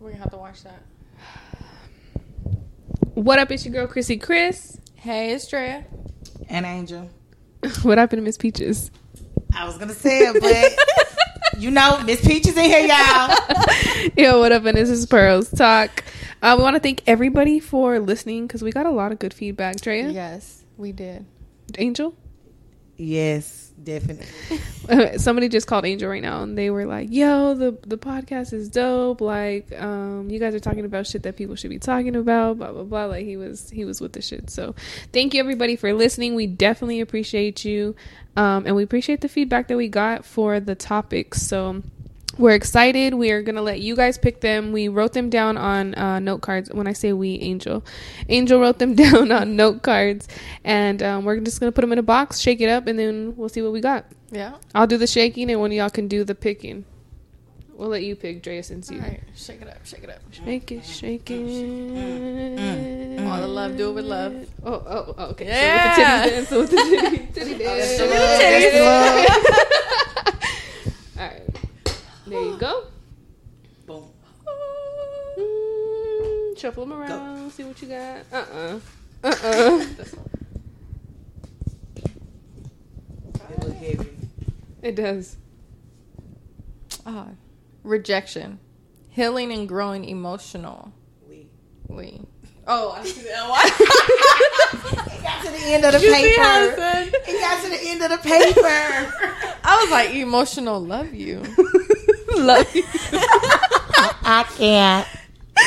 We're gonna have to watch that. What up? It's your girl Chrissy Chris. Hey, it's Drea. And Angel. what happened to Miss Peaches? I was gonna say it, but you know, Miss Peaches in here, y'all. Yo, what up? And this is Pearls Talk. Uh, we want to thank everybody for listening because we got a lot of good feedback. Drea, Yes, we did. Angel. Yes, definitely. Somebody just called Angel right now, and they were like, "Yo, the the podcast is dope. Like, um, you guys are talking about shit that people should be talking about. Blah blah blah. Like, he was he was with the shit. So, thank you everybody for listening. We definitely appreciate you, um, and we appreciate the feedback that we got for the topics. So. We're excited. We are gonna let you guys pick them. We wrote them down on uh, note cards. When I say we, Angel, Angel wrote them down on note cards, and um, we're just gonna put them in a box, shake it up, and then we'll see what we got. Yeah. I'll do the shaking, and one of y'all can do the picking. We'll let you pick, Drea, since you All right. Shake it up. Shake it up. shake it, shake it. All the love. Do it with love. Oh, oh, oh, okay. Yeah. So with the titty dance, so with the titty, titty dance. That's the love. All right, there you go. Boom. Mm, shuffle them around, see what you got. Uh, uh-uh. uh, uh, It look heavy. It does. Ah, rejection, healing and growing emotional. We. We. Oh, I see that. It got to the end of the You see how paper. said? It got to the end of the paper. I was like, emotional. Love you. Love you. I can't.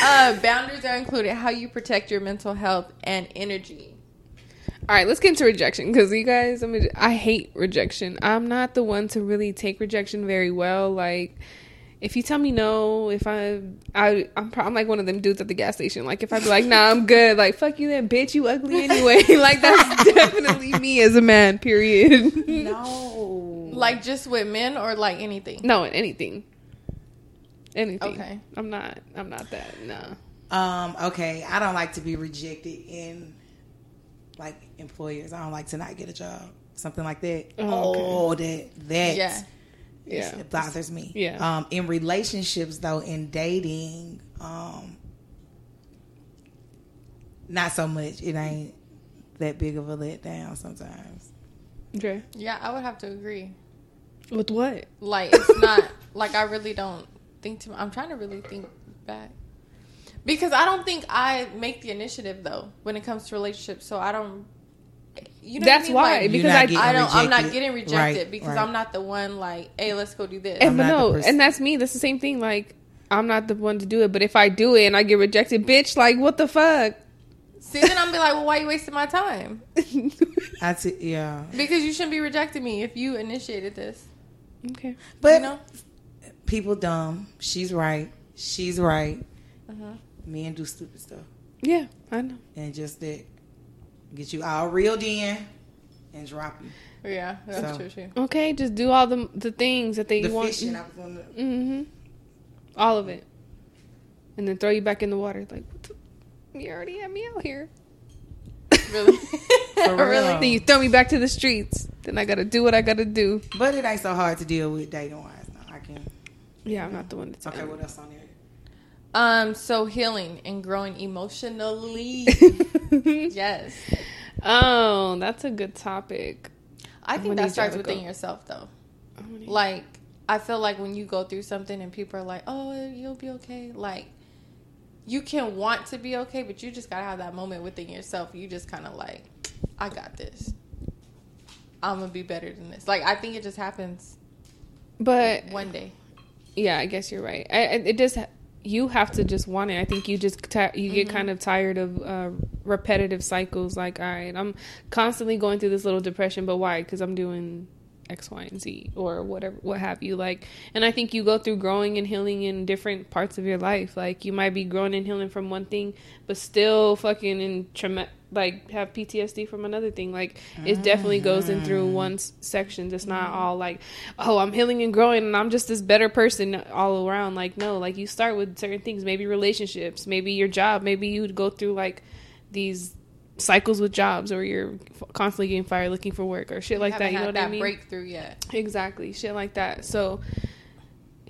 Uh, boundaries are included. How you protect your mental health and energy. All right, let's get into rejection because you guys, I mean, I hate rejection. I'm not the one to really take rejection very well. Like, if you tell me no, if I, I, I'm, I'm like one of them dudes at the gas station. Like, if I be like, nah, I'm good. Like, fuck you, then, bitch, you ugly anyway. like, that's definitely me as a man. Period. No. Like just with men or like anything. no, anything, anything. Okay. I'm not. I'm not that. No. Um, okay, I don't like to be rejected in like employers. I don't like to not get a job. Something like that. Oh, okay. Oh, that that Yeah. Yeah. it bothers me. Yeah. Um, in relationships though, in dating, um, not so much. It ain't that big of a letdown sometimes. Okay. Yeah, I would have to agree. With what? Like it's not like I really don't think to. I'm trying to really think back because I don't think I make the initiative though when it comes to relationships. So I don't. You know what I That's mean? why Like, because I. I don't. I'm not getting rejected Right, because right. I'm not the one like, hey, let's go do this. And but not no, person. and that's me. That's the same thing. Like I'm not the one to do it, but if I do it and I get rejected, bitch, like what the fuck? See, then I'm be like, well, why you wasting my time? I t- yeah, Because you shouldn't be rejecting me if you initiated this. okay. but You know? People dumb. She's right. She's right. Uh-huh. Men do stupid stuff, Yeah, I know. and just that get you all reeled in and drop you. Yeah, that's So- true too. Okay, just do all the the things that they The want. fishing. I was gonna, Mm-hmm. All of it, and then throw you back in the water. Like what the- you already had me out here. Really? For real. Then you throw me back to the streets. Then I gotta do what I gotta do. but it ain't so hard to deal with dating wise. No, I can. Yeah, I'm not the one that's Okay, what else on there? Um, so healing and growing emotionally. yes. Oh, that's a good topic. I think that starts within go. yourself though. Like I feel like when you go through something and people are like, "Oh, you'll be okay." Like you can want to be okay, but you just got to have that moment within yourself. You just kind of like, "I got this. I'm going to be better than this." Like I think it just happens but one day. Yeah, I guess you're right. I, I, it just you have to just want it. I think you just you get kind of tired of uh, repetitive cycles. Like, all right, I'm constantly going through this little depression, but why? Because I'm doing X, Y, and Z, or whatever, what have you. Like, and I think you go through growing and healing in different parts of your life. Like, you might be growing and healing from one thing, but still fucking in trauma. Like have PTSD from another thing. Like it definitely goes in through mm. one section. It's not mm. all like, oh, I'm healing and growing, and I'm just this better person all around. Like no, like you start with certain things. Maybe relationships, maybe your job, maybe you would go through like these cycles with jobs, or you're constantly getting fired looking for work, or shit like that. You know had what I mean? breakthrough yet. Exactly, shit like that. So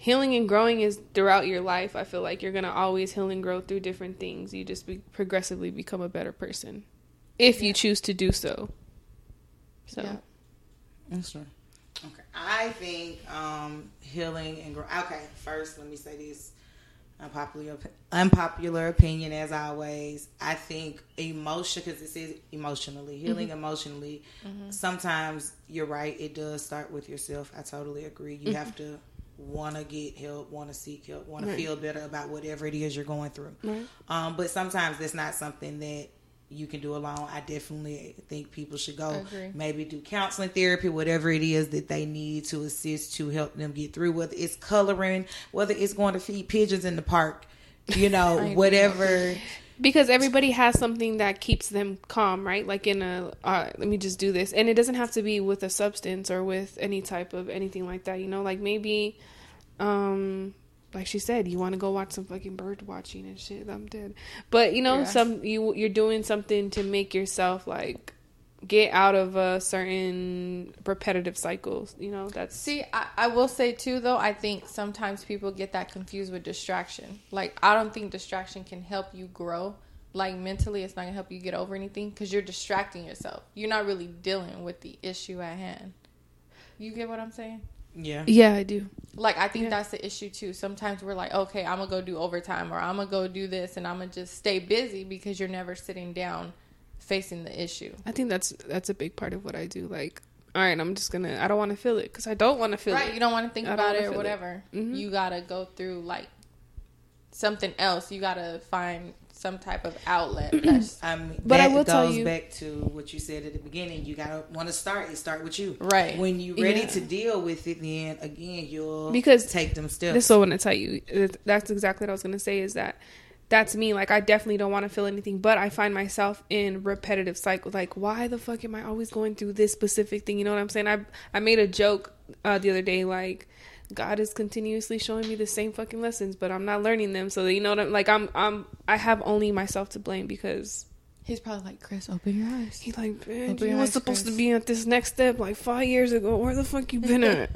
healing and growing is throughout your life. I feel like you're gonna always heal and grow through different things. You just be, progressively become a better person if you choose to do so. So Yeah. That's true. Okay. I think um, healing and growth. Okay, first, let me say this unpopular unpopular opinion as always. I think emotion because this is emotionally healing emotionally. Sometimes you're right. It does start with yourself. I totally agree. You have to want to get help, want to seek help, want to feel better about whatever it is you're going through. Um, but sometimes that's not something that you can do alone. I definitely think people should go maybe do counseling therapy, whatever it is that they need to assist to help them get through, whether it's coloring, whether it's going to feed pigeons in the park, you know, whatever. because everybody has something that keeps them calm, right? Like in a uh, let me just do this, and it doesn't have to be with a substance or with any type of anything like that. You know, like maybe, um, like she said, you want to go watch some fucking bird watching and shit. I'm dead, but you know, Yeah. some you you're doing something to make yourself like get out of a certain repetitive cycles. You know, that's See, I, I will say too, though, I think sometimes people get that confused with distraction. Like, I don't think distraction can help you grow. Like, mentally, it's not going to help you get over anything because you're distracting yourself. You're not really dealing with the issue at hand. You get what I'm saying? Yeah. yeah, I do. Like, I think Yeah. that's the issue too. Sometimes we're like, okay, I'm going to go do overtime or I'm going to go do this and I'm going to just stay busy because you're never sitting down facing the issue. I think that's that's a big part of what I do. Like, all right, I'm just gonna. I don't want to feel it because I don't want to feel right it. you don't want to think I about wanna it or feel it. whatever Mhm. you gotta go through like something else you gotta find some type of outlet mean, But I that will tell goes you- back to what you said at the beginning. You gotta want to start. It start with you, Right. When you're ready Yeah. to deal with it, then again you'll Because take them steps. This is what I want to tell you. That's exactly what I was gonna say. Is that that's me. Like, I definitely don't want to feel anything, but I find myself in repetitive cycles. Like, why the fuck am I always going through this specific thing? You know what I'm saying? I I made a joke uh, the other day, like. God is continuously showing me the same fucking lessons, but I'm not learning them. So you know what I'm like. I'm I'm I have only myself to blame because he's probably like chris open your eyes He's like, bitch, you your was eyes, supposed to be at this next step like five years ago. Where the fuck you been at?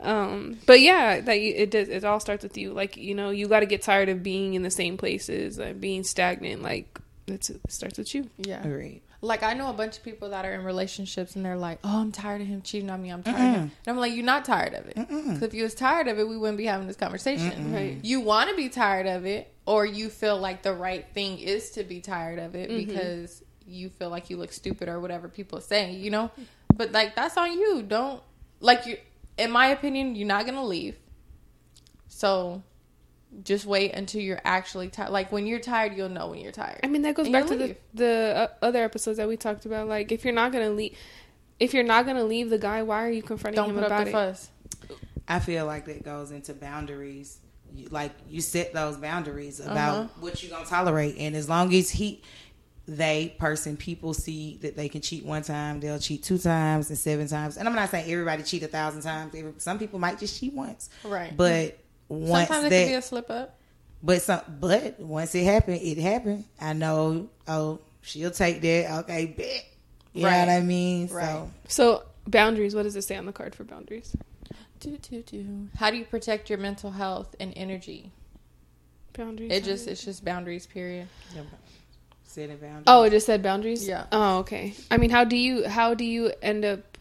um, but yeah, that you, it does. It all starts with you. Like you know, you got to get tired of being in the same places and being stagnant. Like it's, it starts with you. yeah Agreed. Like i know a bunch of people that are in relationships and they're like oh i'm tired of him cheating on me. I'm tired of him. And i'm like you're not tired of it. Because if you was tired of it we wouldn't be having this conversation. Right. you want to be tired of it or you feel like the right thing is to be tired of it Mm-hmm. because you feel like you look stupid or whatever people say you know? But like that's on you. Don't like you in my opinion you're not gonna leave. So just wait until you're actually tired like when you're tired you'll know when you're tired I mean, that goes And back to the leave. the uh, other episodes that we talked about. Like, if you're not gonna leave, if you're not gonna leave the guy, why are you confronting don't him put up about the it? fuss I feel like that goes into boundaries. You, like you set those boundaries about Uh-huh. what you're gonna tolerate, and as long as he, they, person, people see that they can cheat one time, they'll cheat two times and seven times. And I'm not saying everybody cheat a thousand times. Some people might just cheat once, right but once sometimes it that, could be a slip up but some, but once it happened, it happened. I know. Oh, she'll take that. Okay, bet. You know Right. what I mean? Right. So So boundaries. What does it say on the card for boundaries? Do, do, do. How do you protect your mental health and energy? Boundaries. It just it's just boundaries. Period. setting boundaries. Oh, it just said boundaries. Yeah. Oh, okay. I mean, how do you how do you end up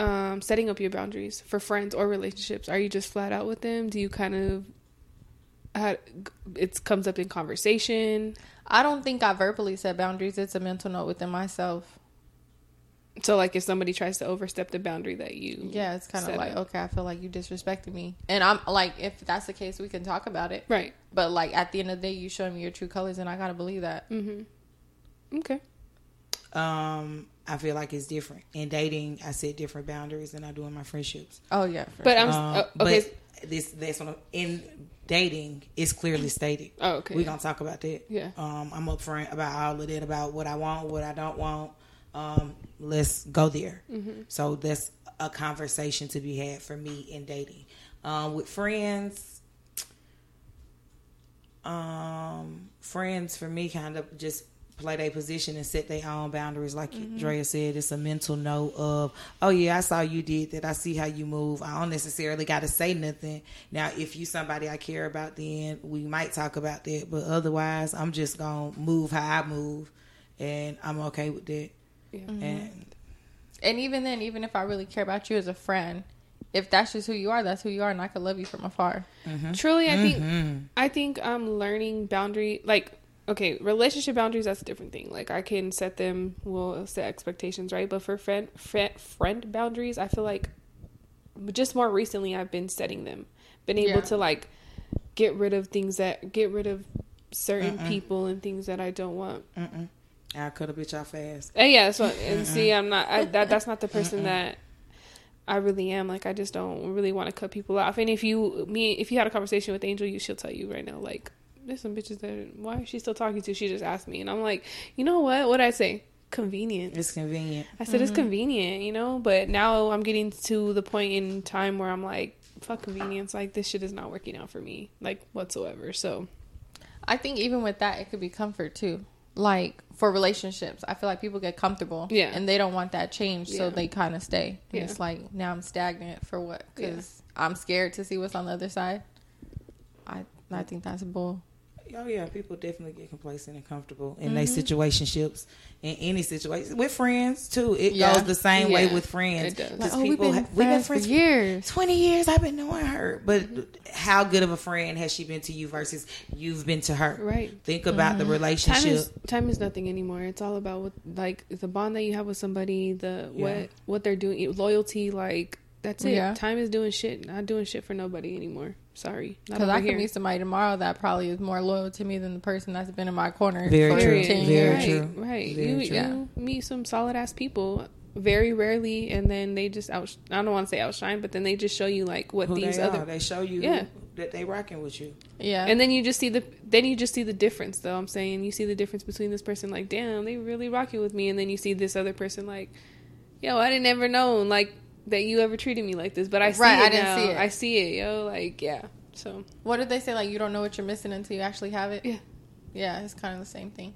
um, setting up your boundaries for friends or relationships? Are you just flat out with them? Do you kind of how, it comes up in conversation? I don't think I verbally set boundaries. It's a mental note within myself. So, like, if somebody tries to overstep the boundary that you Yeah, it's kind of like up. okay, I feel like you disrespected me, and I'm like, if that's the case, we can talk about it. right. But like at the end of the day, you showing me your true colors, and I gotta believe that. Mm-hmm. Okay. Um, I feel like it's different in dating. I set different boundaries than I do in my friendships. Oh yeah, for But sure. I'm Um, uh, okay. But this that's what I'm, in dating. It's clearly stated. Oh, okay. we're gonna talk about that. Yeah. Um, I'm upfront about all of that about what I want, what I don't want. Um, let's go there. Mm-hmm. So that's a conversation to be had for me in dating. Um, with friends, um, friends for me kind of just play their position and set their own boundaries. Like Mm-hmm. Drea said, it's a mental note of, oh yeah, I saw you did that. I see how you move. I don't necessarily got to say nothing. Now, if you somebody I care about, then we might talk about that. But otherwise, I'm just gonna move how I move, and I'm okay with that. Yeah. And And even then, even if I really care about you as a friend, if that's just who you are, that's who you are, and I could love you from afar. Truly, I think Mm-hmm. I think I'm learning boundary like okay, relationship boundaries that's a different thing. Like I can set them, we'll set expectations, right? But for friend friend friend boundaries, I feel like just more recently I've been setting them. Been able Yeah. to like get rid of things that get rid of certain people and things that I don't want. mm-mm. I cut a bitch off fast. And uh, yeah, so and see, I'm not I, that. That's not the person that I really am. Like, I just don't really want to cut people off. And if you me, if you had a conversation with Angel, you she'll tell you right now. Like, there's some bitches that why is she still talking to? She just asked me, and I'm like, you know what? What I say? Convenient. It's convenient. I said it's mm-hmm. convenient, you know. But now I'm getting to the point in time where I'm like, fuck convenience. Like this shit is not working out for me, like whatsoever. So I think even with that, it could be comfort too. Like for relationships, I feel like people get comfortable, Yeah. and they don't want that change, so they kind of stay. And Yeah. It's like now I'm stagnant for what? Yeah. Because I'm scared to see what's on the other side. I I think that's bull. Oh yeah, people definitely get complacent and comfortable in Mm-hmm. their situationships in any situation with friends too. It Yeah. goes the same way with friends. it does. Like, oh, we've been we've been friends for years. twenty years. I've been knowing her, but how good of a friend has she been to you versus you've been to her? Right. Think about the time relationship. is time is nothing anymore. It's all about what like the bond that you have with somebody, the Yeah. what what they're doing, loyalty. Like that's it. Yeah. Time is doing shit. Not doing shit for nobody anymore. Sorry, Because I could here. meet somebody tomorrow that probably is more loyal to me than the person that's been in my corner Very for true. 10 Very years. right, true. Right. Very you, true. you meet some solid ass people very rarely, and then they just out. I don't want to say outshine, but then they just show you like what who these they other are. They show you Yeah. that they rocking with you. Yeah. And then you just see the then you just see the difference though. I'm saying you see the difference between this person like, damn, they really rocking with me, and then you see this other person like, yo, I didn't ever know like that you ever treated me like this, but I see Right, it I didn't now. see it. I see it, yo, like yeah. So what did they say? Like, you don't know what you're missing until you actually have it? Yeah. Yeah, it's kind of the same thing.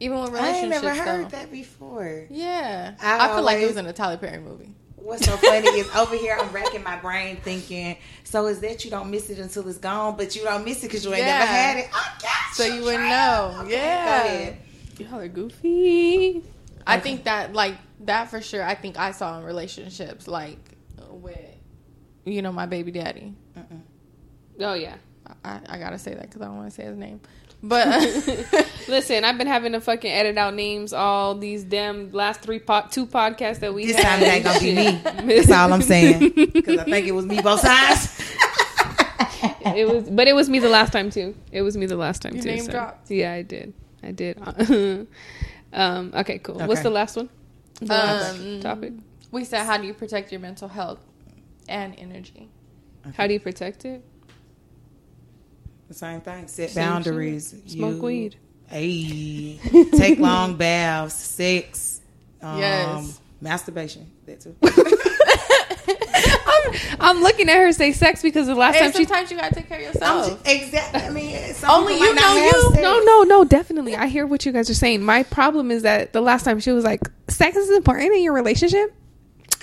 Even with relationships, I never heard though. that before. Yeah. I I, feel like it was in a Tyler Perry movie. What's so funny is over here I'm racking my brain thinking, so is that you don't miss it until it's gone, but you don't miss it because you ain't Yeah. never had it. I got So you, you wouldn't know. Okay, Yeah. Go ahead. y'all are goofy. I think that, like, that for sure, I think I saw in relationships, like, with, you know, my baby daddy. Oh yeah. I, I gotta say that because I don't want to say his name. But Listen, I've been having to fucking edit out names all these damn last three po- two podcasts that we This had. time it ain't gonna be me. That's all I'm saying. Because I think it was me both sides. it was, but it was me the last time too. It was me the last time You too. name so- dropped. Yeah, I did. I did. um, okay, cool. What's the last one? The Um, topic. we said, how do you protect your mental health and energy? How do you protect it? The same thing. Set Same boundaries. shit. Smoke weed. Hey, take long baths. Sex. Um, Yes. Masturbation. That too. I'm, I'm looking at her say sex because the last And time she. sometimes you gotta take care of I'm yourself. just, exactly. I mean, Only you know you. sex. No, no, no, definitely. I hear what you guys are saying. My problem is that the last time she was like, sex is important in your relationship."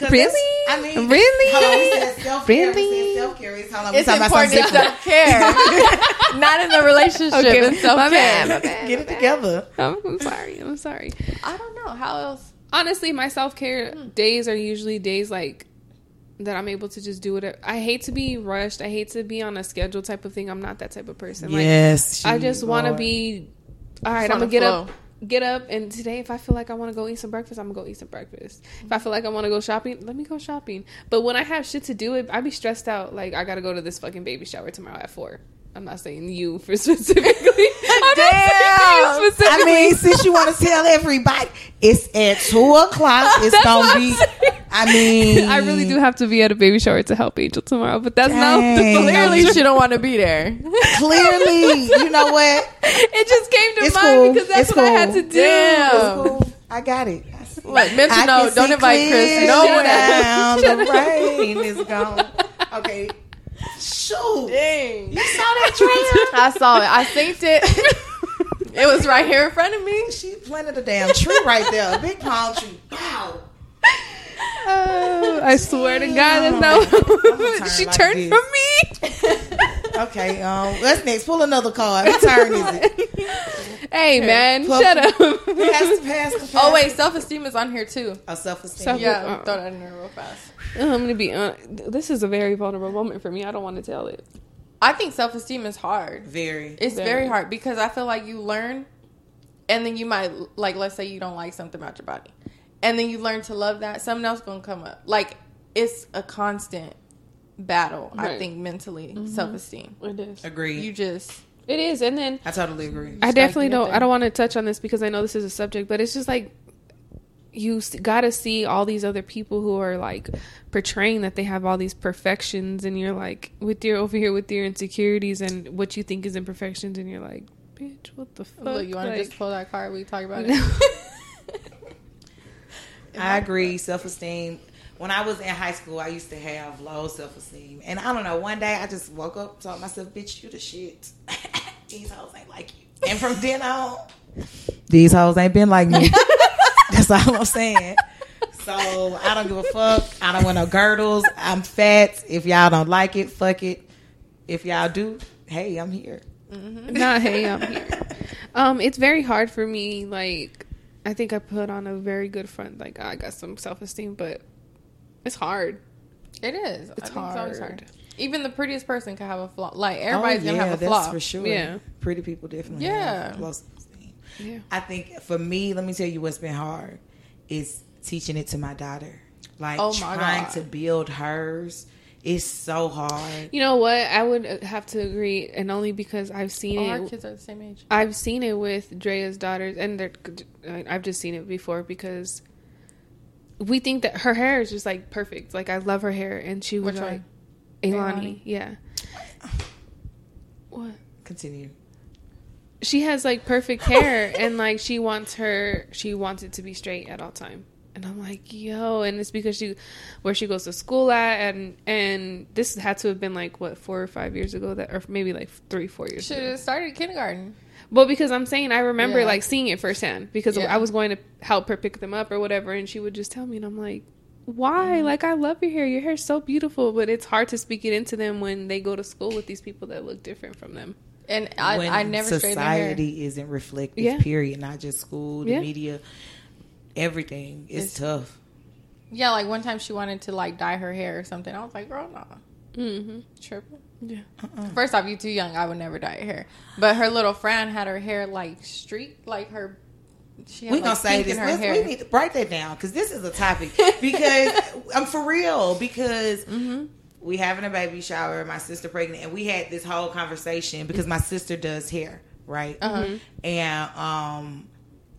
Really? I mean, Really? Hold on, we said self-care. Really? We said self-care. It's, hold on, we it's talking about important in self care, not in the relationship. Okay, in self my bad, my bad. Get it together. I'm, I'm sorry. I'm sorry. I don't know how else. honestly my self-care hmm. days are usually days like that i'm able to just do it i hate to be rushed. I hate to be on a schedule type of thing. I'm not that type of person. Like yes, i just want to be all right i'm gonna get flow. up get up and today if i feel like i want to go eat some breakfast i'm gonna go eat some breakfast. If i feel like i want to go shopping let me go shopping. But when i have shit to do it i be stressed out. Like i gotta go to this fucking baby shower tomorrow at four i'm not saying you for specifically I'm not saying Damn. you specifically. I mean, since you want to tell everybody, it's at two o'clock. It's That's gonna be. I'm saying. I mean, I really do have to be at a baby shower to help Angel tomorrow, but that's not Clearly, she don't want to be there. Clearly, you know what? it just came to It's mind cool. because that's It's what I had to do. Damn. Cool. I got it. I see. Look, mental note, don't invite Chris No nowhere. down. The rain is gone. Okay. Shoot. Dang. You saw that trailer? I saw it. I synced it. It was right here in front of me. She planted a damn tree right there, a big palm tree. Wow. Oh, I swear to God, that's I'ma not. turn she like turned this. from me. Okay, um, let's next. Pull another card. What turn is it? Hey man, Puff- shut up. Pass pass pass. Oh wait, self esteem is on here too. Oh, self-esteem. Self- Yeah, uh, throw that in there real fast. I'm gonna be. Uh, this is a very vulnerable moment for me. I don't want to tell it. I think self esteem is hard. Very. It's Very. very hard because I feel like you learn, and then you might like, let's say you don't like something about your body, and then you learn to love that. Something else gonna come up. Like it's a constant battle. I think mentally mm-hmm. self esteem. It is. Agree. You just It is, and then I totally agree. I definitely don't. there. I don't want to touch on this because I know this is a subject, but it's just like you got to see all these other people who are like portraying that they have all these perfections, and you're like with your over here with your insecurities and what you think is imperfections, and you're like, bitch, what the fuck? look. You want to Like- just pull that card? We talk about No. it. I agree. Self esteem. When I was in high school, I used to have low self esteem, and I don't know. One day, I just woke up, told myself, "Bitch, you the shit. These hoes ain't like you." And from then on, these hoes ain't been like me. That's all I'm saying. So I don't give a fuck. I don't want no girdles. I'm fat. If y'all don't like it, fuck it. If y'all do, hey, I'm here. Not hey, I'm here. Um, it's very hard for me. Like, I think I put on a very good front. Like, I got some self esteem, but it's hard. It is. It's think it's hard. Even the prettiest person can have a flaw. Like oh, everybody's oh, gonna have a that's flaw. for sure. Yeah. pretty people definitely. Yeah. have. Yeah. I think for me, let me tell you what's been hard is teaching it to my daughter. Like Oh my trying God. to build hers is so hard. You know what? I would have to agree, and only because I've seen Oh, it. our kids are the same age. I've seen it with Drea's daughters, and they're, I've just seen it before because we think that her hair is just like perfect. Like I love her hair, and she was Which like, one? Ilani, Ilani? yeah. What? Continue. She has like perfect hair, and like she wants her, she wants it to be straight at all time. And I'm like, yo, and it's because she, where she goes to school at, and and this had to have been like what four or five years ago that, or maybe like three, four years Should ago. have started kindergarten. Well, because I'm saying I remember Yeah. like seeing it firsthand because Yeah. I was going to help her pick them up or whatever, and she would just tell me, and I'm like, why? Mm-hmm. Like I love your hair. Your hair's so beautiful, but it's hard to speak it into them when they go to school with these people that look different from them. And I, when I never straightened their hair. society isn't reflective. Yeah. Period. Not just school, the Yeah. media, everything. It's, It's- tough. Yeah, like one time she wanted to like dye her hair or something. I was like, girl, no, Mm-hmm. tripping. Yeah. First off, you too young. I would never dye your hair. But her little friend had her hair like streaked, like her. She had, We're like, gonna say this. in her Let's, hair. we need to write that down because this is a topic. Because I'm for real. Because Mm-hmm. we having a baby shower, my sister pregnant, and we had this whole conversation because my sister does hair, right? Uh-huh. And um,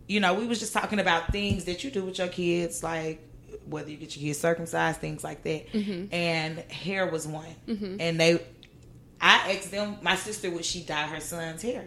you know, we was just talking about things that you do with your kids, like whether you get your kids circumcised, things like that. Mm-hmm. And hair was one. And they, I asked them, my sister, would she dye her son's hair?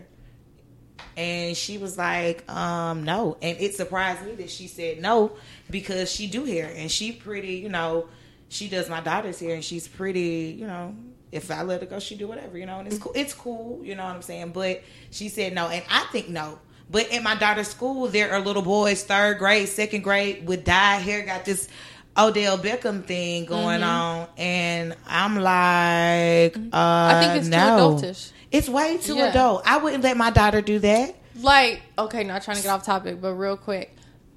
And she was like, um, no. And it surprised me that she said no because she do hair and she pretty, you know, she does my daughter's hair and she's pretty, you know, if I let her go, she do whatever, you know, and it's cool. It's cool, you know what I'm saying? But she said no, and I think no. But in my daughter's school, there are little boys, third grade, second grade, with dyed hair, got this Odell Beckham thing going on, and I'm like, uh, Mm-hmm. I think it's no. too adultish. It's way too Yeah. adult. I wouldn't let my daughter do that. Like, okay, not trying to get off topic, but real quick.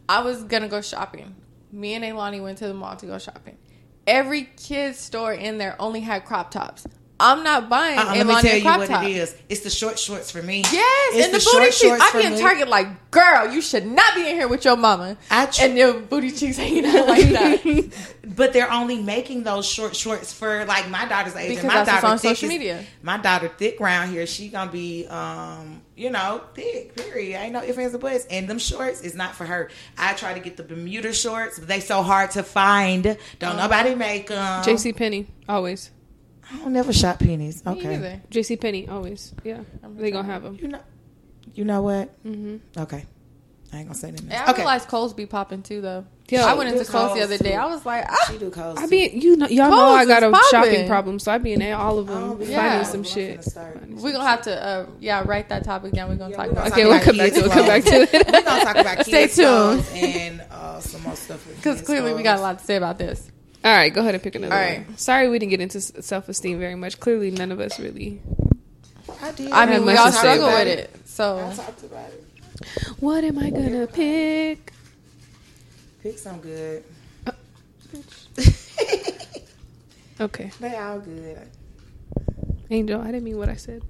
I was gonna go shopping. Me and Ailani went to the mall to go shopping. Every kid's store in there only had crop tops. I'm not buying Uh-uh, let me tell you what top. it is. It's the short shorts for me. Yes, it's and the, booty cheeks. I be in me. Target like, girl, you should not be in here with your mama. I tr- and your booty cheeks hanging out like that. But they're only making those short shorts for like my daughter's age. Because and my daughter on social is- media. My daughter thick round here. She gonna be, um, you know, thick. Period. I ain't no ifs ands or buts. And them shorts is not for her. I try to get the Bermuda shorts, but they so hard to find. Don't Uh-huh. nobody make them. JC Penney, always. I don't never shop Penney's. Okay. JC Penney, always. Yeah, they gonna have them. You know. You know what? hmm Okay. I ain't gonna say nothing. Else. I Okay. realize Kohl's be popping too, though. Yo, I went into do Kohl's the Kohl's, other day. I was like, ah, She do Kohl's. I too. be you know y'all know I got a poppin'. shopping problem, so I be in all of Oh, them yeah. finding Yeah. some I'm shit. we're gonna have to, uh, yeah, write that topic down. We're gonna Yeah, talk we about gonna Okay, talk we'll come back to it. Come back to it. We're gonna talk about Stay tuned. and uh, some more stuff. because clearly we got a lot to say about this. All right, go ahead and pick another All one. Sorry we didn't get into self esteem very much. Clearly, none of us really. I did. I have mean, we all struggle with it. it. So I talked about it. What am I gonna pick? Pick some good. Okay, they all good. Angel, I didn't mean what I said.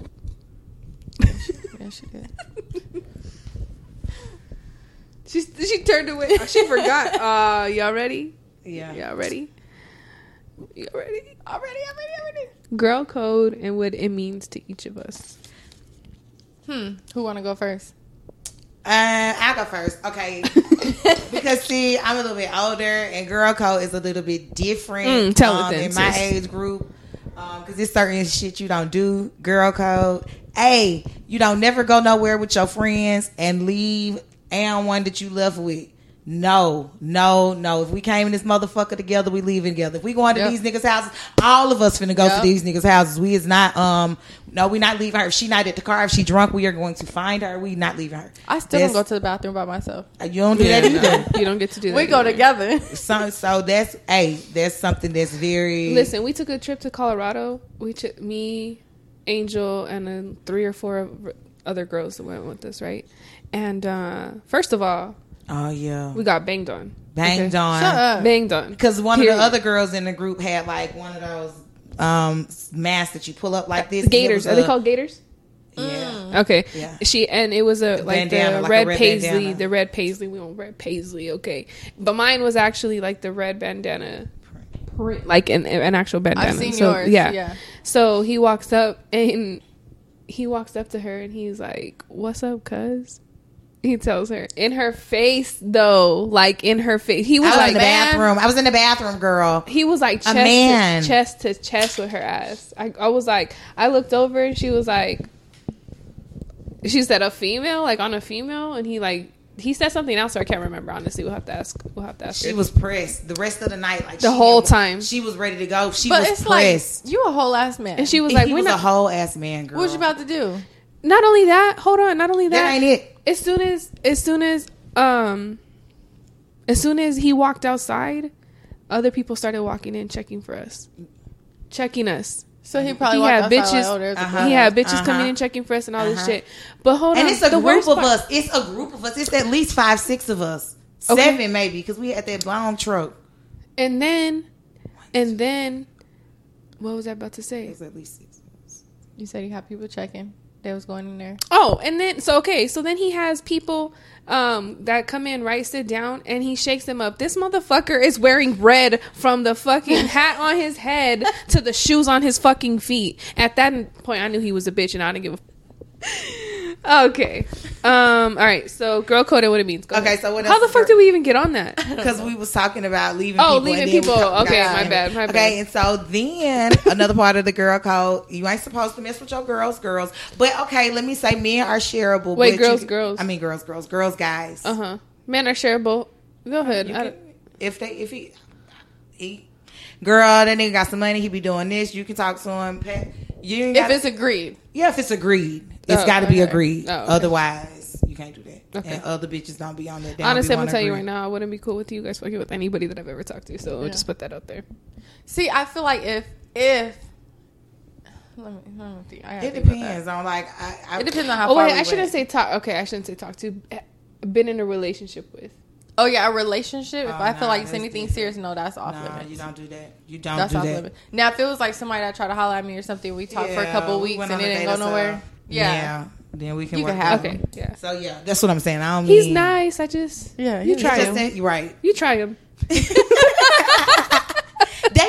yeah, she did. She she turned away. She forgot. Uh, y'all ready? Yeah. Y'all ready? Y'all ready? Already, already, already. Girl code and what it means to each of us. Hmm. Who want to go first? Uh, I'll go first. Okay. because see, I'm a little bit older, and girl code is a little bit different. Mm, tell um, in my age group. Um, cause there's certain shit you don't do. Girl code. Hey, you don't never go nowhere with your friends and leave and one that you left with. No, no, no. If we came in this motherfucker together, we leaving together. If we going to Yep. these niggas' houses, all of us finna go Yep. to these niggas' houses. We is not um no, we not leaving her. If she not at the car, if she drunk, we are going to find her. We not leaving her. I still don't go to the bathroom by myself. You don't do that either. you don't get to do that. We go together. So, so that's hey, that's something that's very Listen, we took a trip to Colorado. We took me, Angel, and then three or four other girls that went with us, right? And uh first of all, Oh yeah, we got banged on. banged Okay? on Shut up. Banged on. because one Period. of the other girls in the group had like one of those um masks that you pull up like this. Gators. Are was they called gators? Yeah. Okay. Yeah. She and it was a like bandana, the like a red, red paisley, bandana. the red paisley. We want red paisley, okay. But mine was actually like the red bandana print, like an, an actual bandana. I've seen so, yours. Yeah. Yeah. So he walks up and he walks up to her and he's like, "What's up, cuz?" He tells her in her face though, like in her face. He I was was like in the bathroom. I was in the bathroom, girl. he was like chest man. to chest to chest with her ass. I, I was like, I looked over and she was like, she said a female, like on a female, and he like he said something else. So I can't remember honestly. We'll have to ask. We'll have to ask. She her. was pressed the rest of the night, like The she whole didn't- time. She was ready to go. She But was it's pressed. like you a whole ass man. and she was he like, was "We're a whole ass man, girl. what was you about to do? Not only that, hold on. Not only That that, ain't it. As soon as as soon as um as soon as he walked outside, other people started walking in checking for us, checking us. So he probably He had bitches- Like, oh, Uh-huh. he had bitches Uh-huh. coming in checking for us and all this Uh-huh. shit. But hold And on, it's a the group of part- us. It's a group of us. It's at least five, six of us. Okay. Seven maybe, because we had that long truck. And then, and then, what was I about to say? It's at least six. You said you had people checking. They was going in there. Oh, and then so okay, so then he has people um that come in, right, sit down, and he shakes them up. This motherfucker is wearing red from the fucking hat on his head to the shoes on his fucking feet. At that point, I knew he was a bitch, and I didn't give a. okay, um, all right. So, girl code and what it means. Go Okay, ahead. so what How the fuck did we even get on that? Because we was talking about leaving Oh, people. leaving people. Okay, my bad, my bad. Okay, and so then another part of the girl code, you ain't supposed to mess with your girls, girls. But okay, let me say men are shareable. Wait, girls, you- girls. I mean girls, girls, girls, guys. Uh huh. Men are shareable. Go ahead. Can- if they if he he girl, that nigga got some money, he be doing this, you can talk to him. Pay- You If gotta- it's agreed. Yeah, if it's agreed, it's Oh, got to be agreed. Oh, okay. Otherwise, you can't do that. Okay. And other bitches don't be on that. Honestly, I'm gonna wanna tell you right now, I wouldn't be cool with you guys fucking with anybody that I've ever talked to. So Yeah. just put that out there. See, I feel like if if let me, let me think. I It think about depends on like I. I. It depends on how Oh far wait, we I shouldn't went. say talk. Okay, I shouldn't say talk to. Eh, been in a relationship with. Oh yeah, a relationship. If Oh, I nah, feel like it's anything different. serious, no, that's off No, limits. you don't do that. You don't That's do off that. limits. Now, if it was like somebody that tried to holler at me or something, we talked for a couple of we weeks went and on it a didn't go or so. nowhere. Yeah. then we can You work can have out. Okay, yeah. So yeah, that's what I'm saying. I don't He's mean, nice. I just Yeah, You try him. that- right. you try him.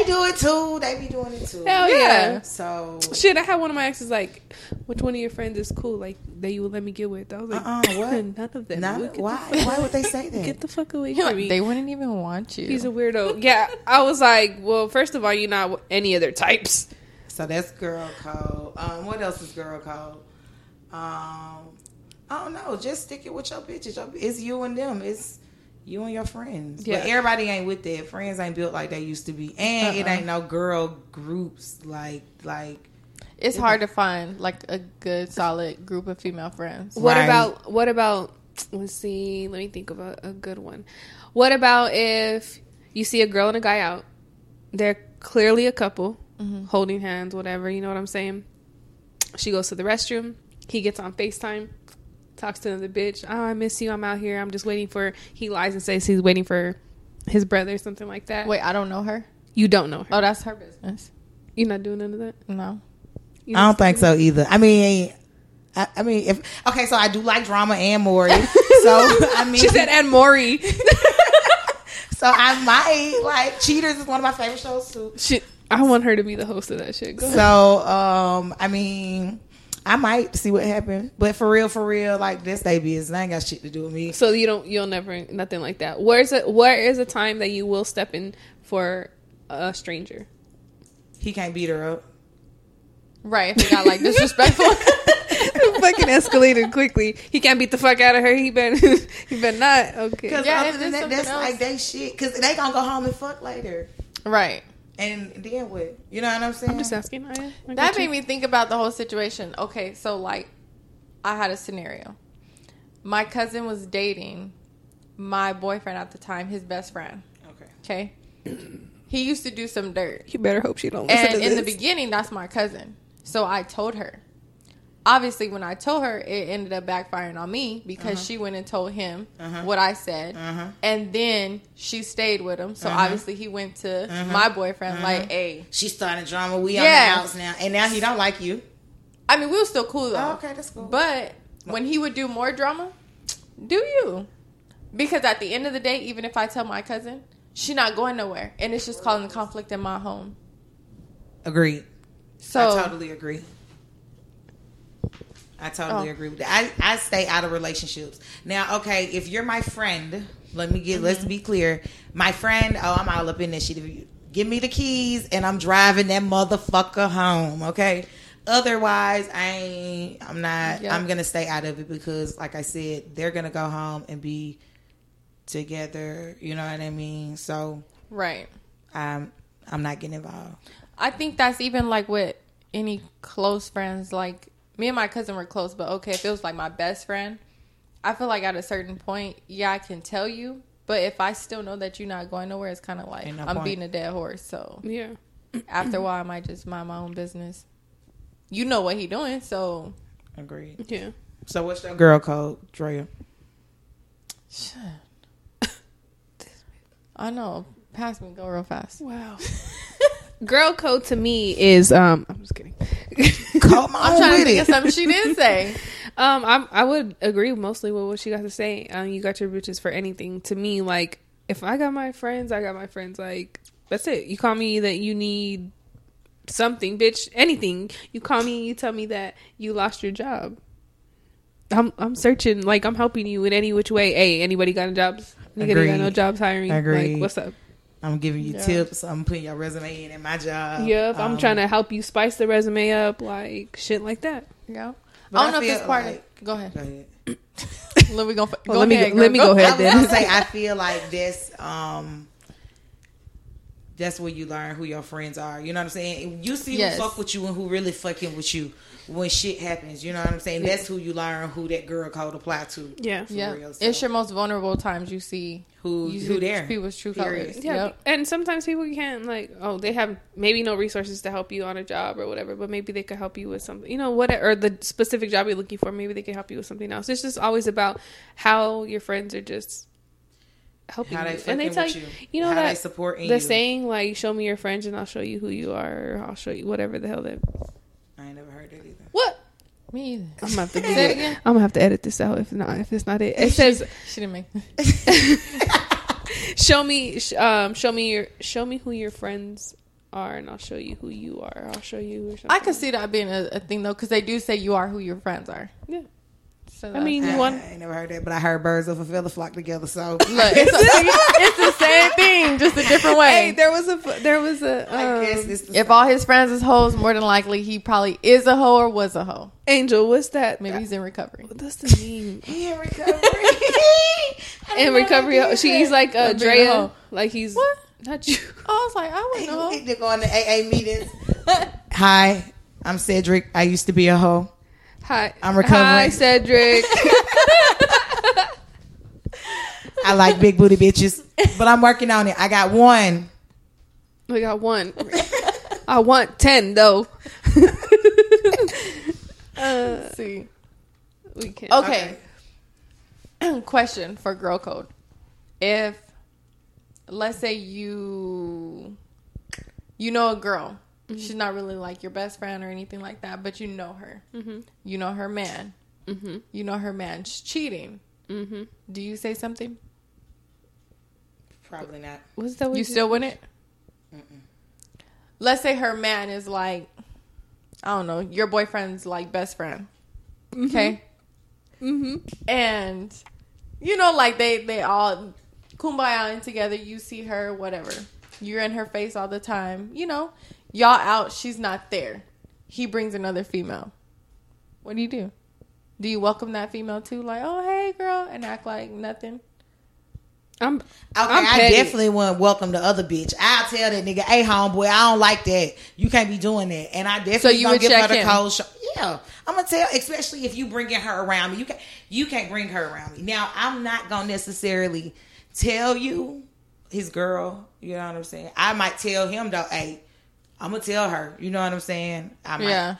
They do it too. They be doing it too. Hell Yeah. yeah. So Shit, I had one of my exes like, which one of your friends is cool? Like that you would let me get with? I was like, Uh-uh, what? None of them. not, Get the why? Why would they say that? Get the fuck away from me. they wouldn't even want you. He's a weirdo. Yeah, I was like, well, first of all, you're not any other types. So that's girl code. Um, what else is girl code? Um, I don't know. Just stick it with your bitches. It's you and them. It's You and your friends. Yeah. But everybody ain't with that. Friends ain't built like they used to be. And it Uh-uh. ain't no girl groups like like It's hard to find like a good solid group of female friends. What Right. about what about let's see, let me think of a, a good one. What about if you see a girl and a guy out? They're clearly a couple, mm-hmm. holding hands, whatever, you know what I'm saying? She goes to the restroom, he gets on FaceTime, talks to the bitch, Oh, I miss you, I'm out here, I'm just waiting for he lies and says he's waiting for his brother, or something like that. Wait, I don't know her. You don't know her. Oh, that's her business. You're not doing none of that? No. You I don't think so either. I mean I, I mean if okay, so I do like drama and Maury. so I mean She said and Maury. so I might like Cheaters is one of my favorite shows too. Shit. I want her to be the host of that shit. Go ahead. So, um, I mean, I might see what happens, but for real, for real, like this they business. I ain't got shit to do with me. So you don't, you'll never, nothing like that. Where's it? Where is a time that you will step in for a stranger? He can't beat her up. Right. If he got like disrespectful. fucking escalated quickly. He can't beat the fuck out of her. He been, he been not. Okay. Because Yeah, other than that, that's something like they shit. Because they gonna go home and fuck later. right. And then what? You know what I'm saying? I'm just asking. I, I That made you. me think about the whole situation. Okay, so like I had a scenario. My cousin was dating my boyfriend at the time, his best friend. Okay. Okay. He used to do some dirt. You better hope she don't listen And to in the beginning, that's my cousin. So I told her. Obviously, when I told her, it ended up backfiring on me because she went and told him Uh-huh. what I said. Uh-huh. And then she stayed with him. So Uh-huh. obviously, he went to Uh-huh. my boyfriend, Uh-huh. like, hey. She started drama. We on Yeah. the house now, and now he don't like you. I mean, we were still cool though. Oh, okay, that's cool. But when he would do more drama, do you? Because at the end of the day, even if I tell my cousin, she's not going nowhere, and it's just causing conflict in my home. Agreed. So I totally agree. I totally Oh. agree with that. I, I stay out of relationships. Now, okay, if you're my friend, let me get mm-hmm. let's be clear. My friend, oh, I'm all up in this shit. Give me the keys and I'm driving that motherfucker home, okay? Otherwise, I ain't I'm not Yep. I'm gonna stay out of it because like I said, they're gonna go home and be together, you know what I mean? So right. I'm I'm not getting involved. I think that's even like with any close friends. Like me and my cousin were close, but okay, if it was like my best friend, I feel like at a certain point, yeah, I can tell you. But if I still know that you're not going nowhere, it's kind of like Ain't no I'm point. beating a dead horse. So yeah. after a while, I might just mind my own business. You know what he doing, so Agreed. Yeah. So what's your girl called, Drea? Shit. I know. Pass me, go real fast. Wow. Girl code to me is um. I'm just kidding. Come I'm on trying to with think it. of something she didn't say. Um, I'm, I would agree mostly with what she got to say. Um, you got your bitches for anything. To me, like if I got my friends, I got my friends. Like that's it. You call me that you need something, bitch. Anything. You call me. You tell me that you lost your job. I'm I'm searching. Like I'm helping you in any which way. Hey, anybody got a jobs? Anybody got no jobs hiring? Agreed. Like what's up? I'm giving you Yeah. tips. I'm putting your resume in at my job. Yep. I'm Um, trying to help you spice the resume up. Like shit like that. Yeah. But I don't I know if feel it's part like- of. Go ahead. Go ahead. Let me go. Well, go let me ahead, go- let me go ahead. I was say I feel like this. Um, that's where you learn who your friends are. You know what I'm saying? You see Yes. who fuck with you and who really fucking with you when shit happens. You know what I'm saying? That's who you learn who that girl code apply to. Yeah. For Yeah, real, it's your most vulnerable times. You see Who you who see there? people's true Period. colors. Yeah, Yep. and sometimes people can't like oh they have maybe no resources to help you on a job or whatever, but maybe they could help you with something you know what or the specific job you're looking for. Maybe they can help you with something else. It's just always about how your friends are just helping How they you, fucking and they tell you you. you know how that they supporting the you. saying like show me your friends and I'll show you who you are. Or I'll show you whatever the hell that I ain't never heard that either. what. Me either. I'm gonna have to Say it again. I'm gonna have to edit this out if not if it's not it. It says She didn't make. show me um show me your show me who your friends are and I'll show you who you are. I'll show you or something. I could see that being a, a thing though, because they do say you are who your friends are. Yeah. So I mean, you want. I ain't never heard that, but I heard birds of a feather flock together. So Look, it's, it's the same thing, just a different way. Hey, there was a there was a I guess um, it's the if all his friends is hoes, more than likely he probably is a hoe or was a hoe. angel. What's that? Maybe he's in recovery. What What's the name? in recovery. In recovery, she's like uh, Of a Drea. hoe. Like he's What? not you. I was like, I wasn't a hoe. They go on the AA meetings. Hi, I'm Cedric. I used to be a hoe. Hi, I'm recovering. Hi, Cedric. I like big booty bitches, but I'm working on it. I got one. we got one. I want ten though. uh, Let's see. we can. Okay. Question for girl code. If let's say you you know a girl. She's not really like your best friend or anything like that, but you know her. Mm-hmm. You know her man. Mm-hmm. You know her man's cheating. Mm-hmm. Do you say something? Probably not. What's that? what You still wouldn't? Mm-mm. Let's say her man is like, I don't know, your boyfriend's like best friend. Okay. Mm-hmm. and you know like they they all kumbaya and together you see her whatever you're in her face all the time you know y'all out she's not there he brings another female what do you do do you welcome that female too like oh hey girl and act like nothing I'm. Okay, I'm I definitely wouldn't welcome the other bitch. I'll tell that nigga, hey homeboy, I don't like that. You can't be doing that. And I definitely So you gonna would give her check the him? cold shoulder. Yeah, I'm gonna tell, especially if you bringing her around me. You can't you can't bring her around me. Now I'm not gonna necessarily tell you his girl. You know what I'm saying? I might tell him though, hey, I'm gonna tell her. You know what I'm saying? I might. yeah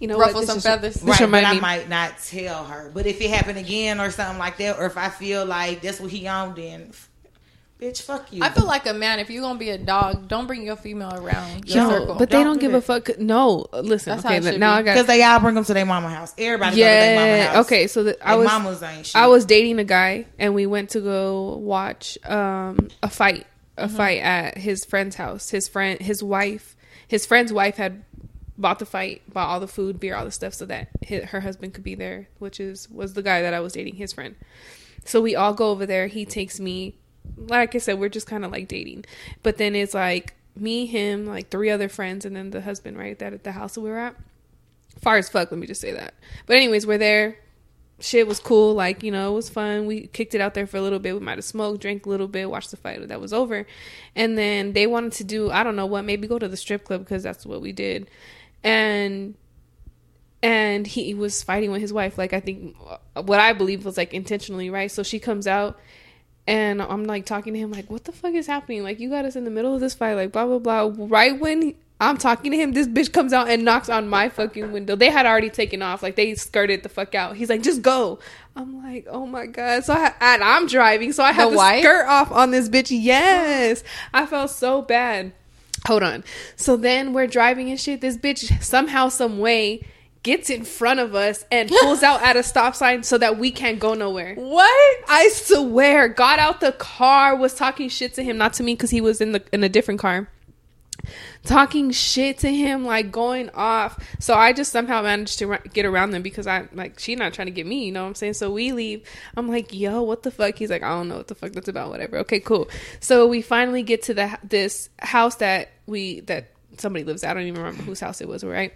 You know Ruffle what? This some feathers. Right, but remind I might not tell her. But if it happened again or something like that, or if I feel like that's what he on, then bitch, fuck you. i feel like a man if you're gonna be a dog don't bring your female around your Yo, circle but they Don't don't do give a fuck. No, listen. That's how okay, it but should now be. I got. Because they all bring them to their mama house. Everybody go to their mama Yeah. house. Okay, so the, I was mamas ain't shit. I was dating a guy and we went to go watch um, a fight, a Mm-hmm. fight at his friend's house. His friend, his wife, his friend's wife had bought the fight, bought all the food, beer, all the stuff, so that hi her husband could be there, which is was the guy that I was dating, his friend. So we all go over there. He takes me, like I said, we're just kind of like dating, but then it's like me, him, like three other friends, and then the husband, right? That at the house that we were at. Far as fuck, let me just say that. But anyways, we're there shit was cool. Like, you know, it was fun. We kicked it out there for a little bit. We might have smoked, drank a little bit, watched the fight. That was over. And then they wanted to do, I don't know what, maybe go to the strip club because that's what we did. And and he was fighting with his wife like i think uh, what i believe was like intentionally right so she comes out and i'm like talking to him like what the fuck is happening like you got us in the middle of this fight like blah blah blah right when i'm talking to him. This bitch comes out and knocks on my fucking window. They had already taken off. Like they skirted the fuck out. He's like just go. I'm like oh my god. So I, and i'm driving so i have The to wife? skirt off on this bitch. Yes. I felt so bad. Hold on. So then we're driving and shit. This bitch somehow some way gets in front of us and pulls out at a stop sign so that we can't go nowhere. What? I swear. Got out the car was talking shit to him not to me because he was in the in a different car talking shit to him like going off so i just somehow managed to get around them because i like she not trying to get me you know what i'm saying so we leave i'm like yo what the fuck he's like i don't know what the fuck that's about whatever okay cool so we finally get to the this house that we that somebody lives at. i don't even remember whose house it was right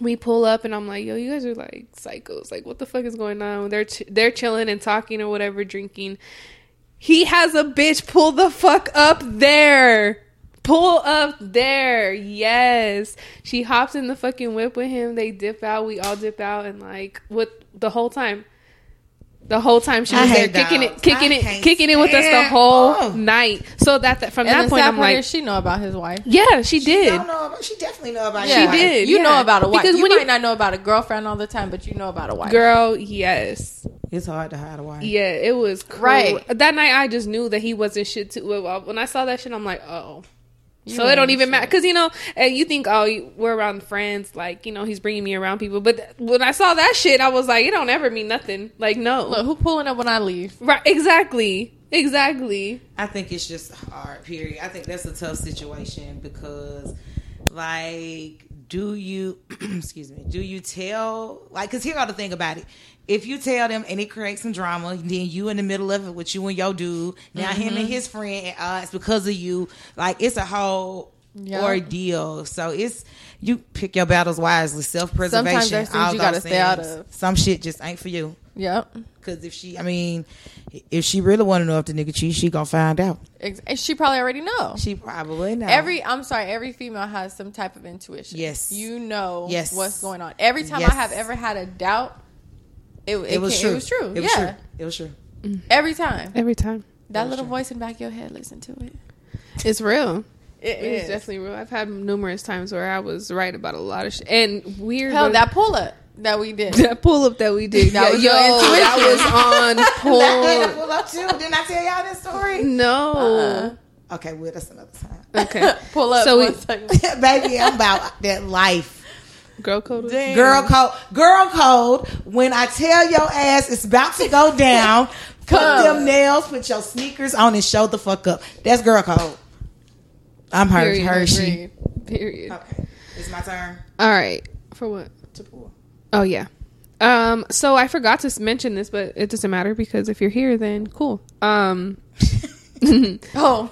we pull up and I'm like, yo, you guys are like psychos. Like, what the fuck is going on? They're ch- they're chilling and talking or whatever, drinking. He has a bitch pull the fuck up there. Pull up there. Yes. She hops in the fucking whip with him. They dip out. We all dip out. And like, what the whole time? The whole time she was there hate kicking it, kicking I it, kicking it with us the whole Oh. night. So that, that from and that point, sad I'm part like, is she know about his wife yeah, she She did. don't know about, she definitely know about Yeah. your wife. did. You yeah. know about a wife. Because you when might you- not know about a girlfriend all the time, but you know about a wife. Girl, yes. It's hard to hide a wife. Yeah, it was cool. Right. That night, I just knew that he wasn't shit too. well, When I saw that shit, I'm like, oh. You so it don't even matter because you know and you think oh we're around friends like you know he's bringing me around people but th- when I saw that shit I was like it don't ever mean nothing like no Look, who pulling up when I leave? right exactly exactly I think it's just hard. Period. I think that's a tough situation because, like, do you excuse me do you tell like because here are the thing about it. If you tell them and it creates some drama then you in the middle of it with you and your dude. Now him and his friend uh it's because of you. Like it's a whole Yeah. ordeal so it's you pick your battles wisely self-preservation Sometimes there's things all you gotta those stay out of. some shit just ain't for you Yep. because if she i mean if she really want to know if the nigga cheat she gonna find out and she probably already know. she probably know Every I'm sorry, every female has some type of intuition. Yes. You know Yes. what's going on. Every time Yes. I have ever had a doubt, it, it, it was ca- true It was true. it was yeah. true it was true Every time. Every time. That was little true. voice in the back of your head, listen to it. It's real. It It's is. definitely real. I've had numerous times where I was right about a lot of shit. And weird. Hell, that pull up that we did. that pull up that we did. That was yo, that was on That pull. up too. Didn't I tell y'all this story? No. Uh-uh. Okay, well that's another time. Okay. pull up. So we- Baby, I'm about that life. Girl code. Damn. Girl code. Girl code. When I tell your ass it's about to go down, put Come. them nails, put your sneakers on, and show the fuck up. That's girl code. I'm her, Period. Hershey. Agreed. Period. Okay, it's my turn All right. For what? to pull. Oh yeah. Um. So I forgot to mention this, but it doesn't matter because if you're here, then cool. Um. Oh,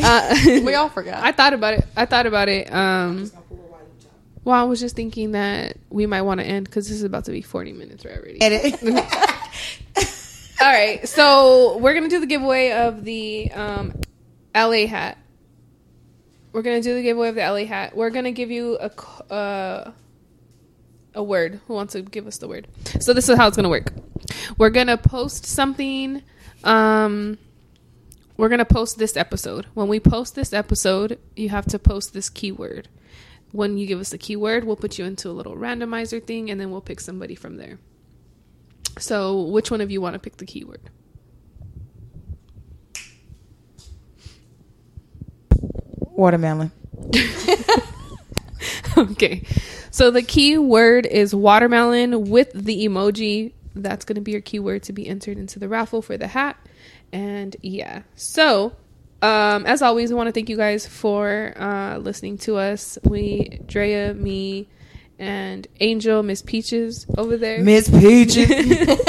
uh, we all forgot. I thought about it. I thought about it. Um. Just gonna pull while you talk. Well, I was just thinking that we might want to end because this is about to be 40 minutes right already. Edit. All right, so we're gonna do the giveaway of the um, LA hat. We're gonna do the giveaway of the LA hat. We're gonna give you a uh, a word. Who wants to give us the word? So this is how it's gonna work. We're gonna post something. Um, we're gonna post this episode. When we post this episode, you have to post this keyword. When you give us the keyword, we'll put you into a little randomizer thing, and then we'll pick somebody from there. So, which one of you want to pick the keyword? Watermelon. okay. So, the key word is watermelon with the emoji. That's going to be your keyword to be entered into the raffle for the hat. And yeah. So, um, as always, we want to thank you guys for uh, listening to us. We, Drea, me, and Angel, Miss Peaches over there. Miss Peaches.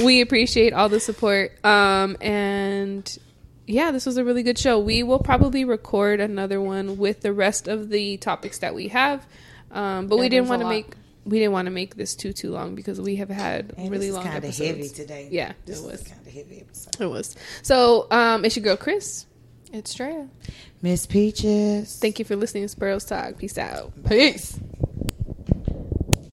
we appreciate all the support. Um, and yeah, this was a really good show. We will probably record another one with the rest of the topics that we have. Um, but we didn't want to make we didn't want to make this too too long because we have had And really this long kind of episodes. heavy today. Yeah, this it was was. kind of heavy episode. It was. So um, it's your girl Chris. it's Drea. Miss Peaches. Thank you for listening to Sparrows Talk. Peace out. Peace.